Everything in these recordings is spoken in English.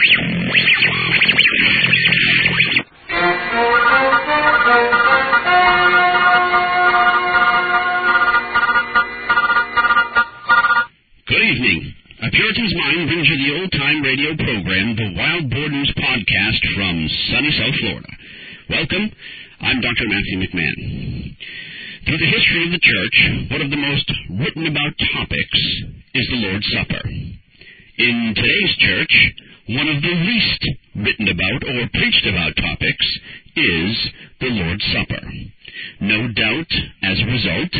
Good evening. A Puritan's Mind brings you the old time radio program, the Wild Boar News Podcast from sunny South Florida. Welcome. I'm Dr. Matthew McMahon. Through the history of the church, one of the most written about topics is the Lord's Supper. In today's church, one of the least written about or preached about topics is the Lord's Supper. No doubt, as a result,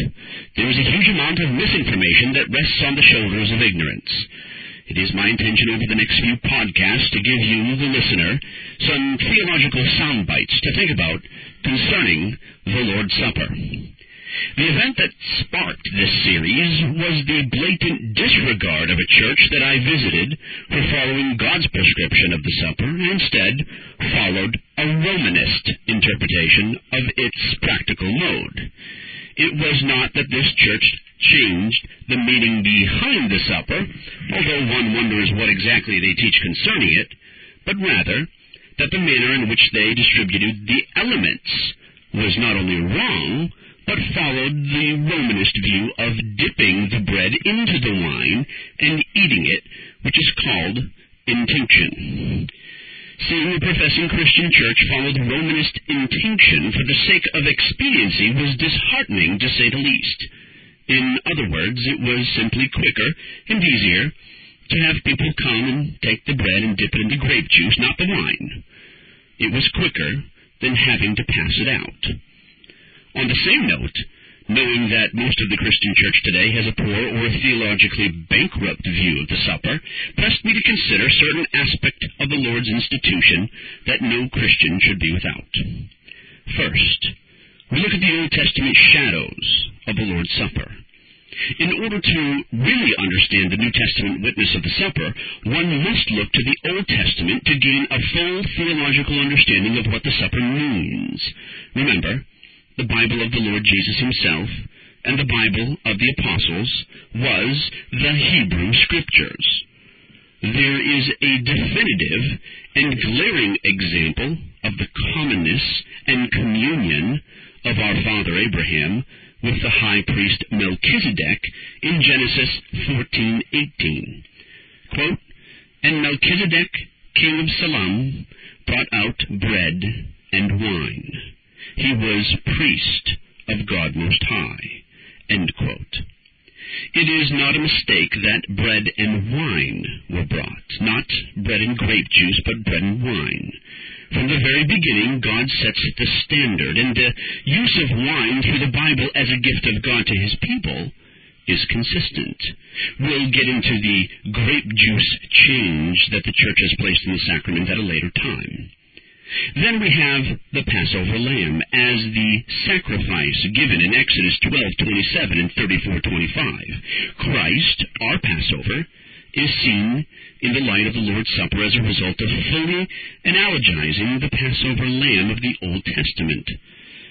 there is a huge amount of misinformation that rests on the shoulders of ignorance. It is my intention over the next few podcasts to give you, the listener, some theological sound bites to think about concerning the Lord's Supper. The event that sparked this series was the blatant disregard of a church that I visited for following God's prescription of the supper and instead followed a Romanist interpretation of its practical mode. It was not that this church changed the meaning behind the supper, although one wonders what exactly they teach concerning it, but rather that the manner in which they distributed the elements was not only wrong, but followed the Romanist view of dipping the bread into the wine and eating it, which is called intinction. Seeing the professing Christian church followed Romanist intinction for the sake of expediency was disheartening, to say the least. In other words, it was simply quicker and easier to have people come and take the bread and dip it into grape juice, not the wine. It was quicker than having to pass it out. On the same note, knowing that most of the Christian church today has a poor or theologically bankrupt view of the supper, pressed me to consider certain aspect of the Lord's institution that no Christian should be without. First, we look at the Old Testament shadows of the Lord's Supper. In order to really understand the New Testament witness of the supper, one must look to the Old Testament to gain a full theological understanding of what the supper means. Remember, the Bible of the Lord Jesus himself and the Bible of the apostles was the Hebrew Scriptures. There is a definitive and glaring example of the commonness and communion of our father Abraham with the high priest Melchizedek in Genesis 14:18. Quote, and Melchizedek, king of Salem, brought out bread and wine. He was priest of God Most High. It is not a mistake that bread and wine were brought. Not bread and grape juice, but bread and wine. From the very beginning, God sets the standard, and the use of wine through the Bible as a gift of God to his people is consistent. We'll get into the grape juice change that the church has placed in the sacrament at a later time. Then we have the Passover lamb as the sacrifice given in Exodus 12:27 and 34:25. Christ, our Passover, is seen in the light of the Lord's Supper as a result of fully analogizing the Passover lamb of the Old Testament.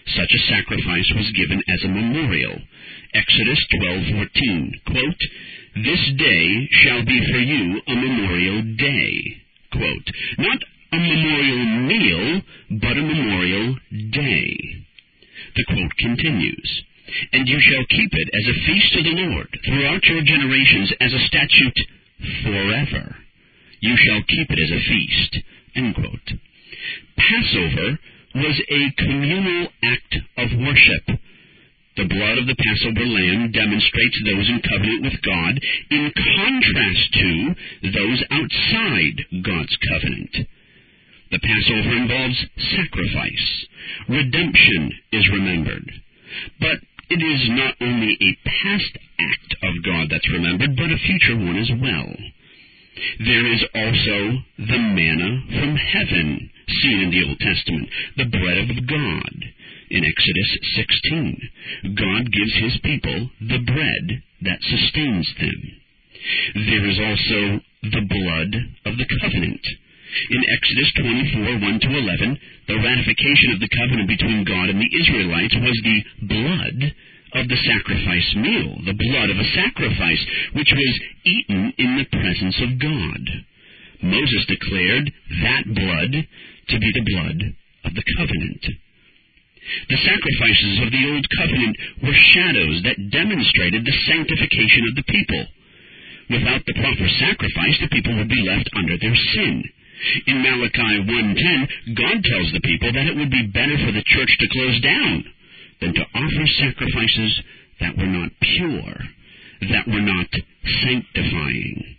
Such a sacrifice was given as a memorial. Exodus 12:14, quote, "This day shall be for you a memorial day." Quote, not a memorial meal, but a memorial day. The quote continues, And you shall keep it as a feast to the Lord throughout your generations as a statute forever. You shall keep it as a feast. End quote. Passover was a communal act of worship. The blood of the Passover lamb demonstrates those in covenant with God in contrast to those outside God's covenant. The Passover involves sacrifice. Redemption is remembered. But it is not only a past act of God that's remembered, but a future one as well. There is also the manna from heaven, seen in the Old Testament, the bread of God. In Exodus 16, God gives his people the bread that sustains them. There is also the blood of the covenant. In Exodus 24, 1 to 11, the ratification of the covenant between God and the Israelites was the blood of the sacrifice meal, the blood of a sacrifice, which was eaten in the presence of God. Moses declared that blood to be the blood of the covenant. The sacrifices of the Old Covenant were shadows that demonstrated the sanctification of the people. Without the proper sacrifice, the people would be left under their sin. In Malachi 1.10, God tells the people that it would be better for the church to close down than to offer sacrifices that were not pure, that were not sanctifying.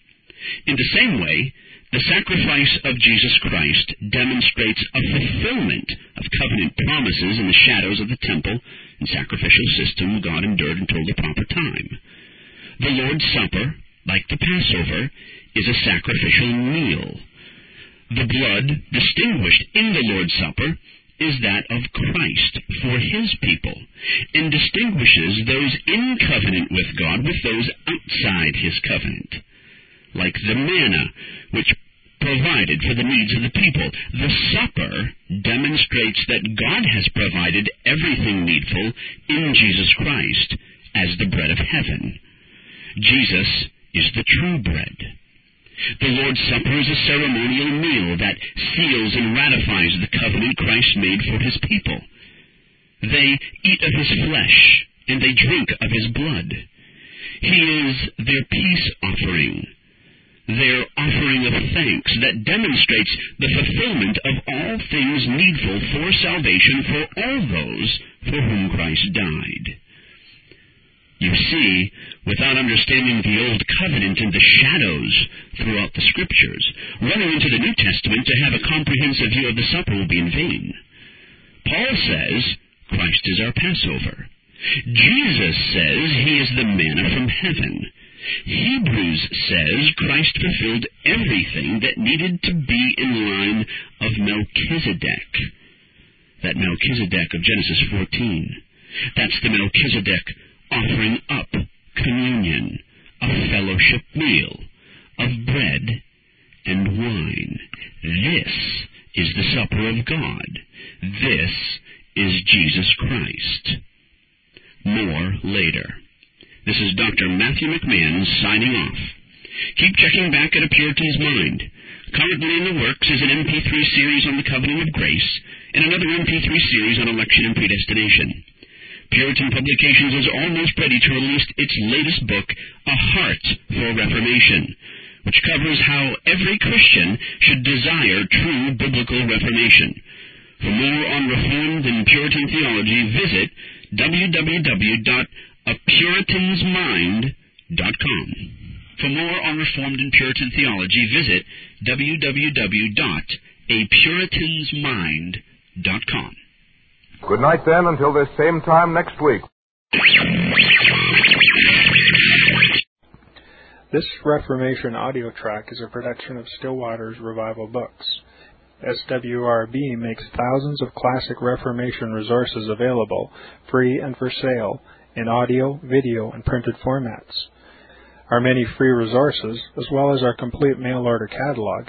In the same way, the sacrifice of Jesus Christ demonstrates a fulfillment of covenant promises in the shadows of the temple and sacrificial system God endured until the proper time. The Lord's Supper, like the Passover, is a sacrificial meal. The blood distinguished in the Lord's Supper is that of Christ for his people, and distinguishes those in covenant with God with those outside his covenant like the manna, which provided for the needs of the people. The supper demonstrates that God has provided everything needful in Jesus Christ as the bread of heaven. Jesus is the true bread. The Lord's Supper is a ceremonial meal that seals and ratifies the covenant Christ made for his people. They eat of his flesh, and they drink of his blood. He is their peace offering their offering of thanks that demonstrates the fulfillment of all things needful for salvation for all those for whom Christ died. You see, without understanding the Old Covenant and the shadows throughout the Scriptures, running into the New Testament to have a comprehensive view of the supper will be in vain. Paul says Christ is our Passover. Jesus says he is the manna from heaven. Hebrews says Christ fulfilled everything that needed to be in line of Melchizedek. That Melchizedek of Genesis 14. That's the Melchizedek offering up communion, a fellowship meal of bread and wine. This is the supper of God. This is Jesus Christ. More later. This is Dr. Matthew McMahon signing off. Keep checking back at A Puritan's Mind. Currently in the works is an MP3 series on the Covenant of Grace and another MP3 series on election and predestination. Puritan Publications is almost ready to release its latest book, A Heart for Reformation, which covers how every Christian should desire true biblical reformation. For more on Reformed and Puritan theology, visit www apuritansmind.com. For more on Reformed and Puritan theology, visit www.apuritansmind.com. Good night, then, until this same time next week. This Reformation audio track is a production of Still Waters Revival Books. SWRB makes thousands of classic Reformation resources available, free and for sale in audio, video, and printed formats. Our many free resources, as well as our complete mail order catalog,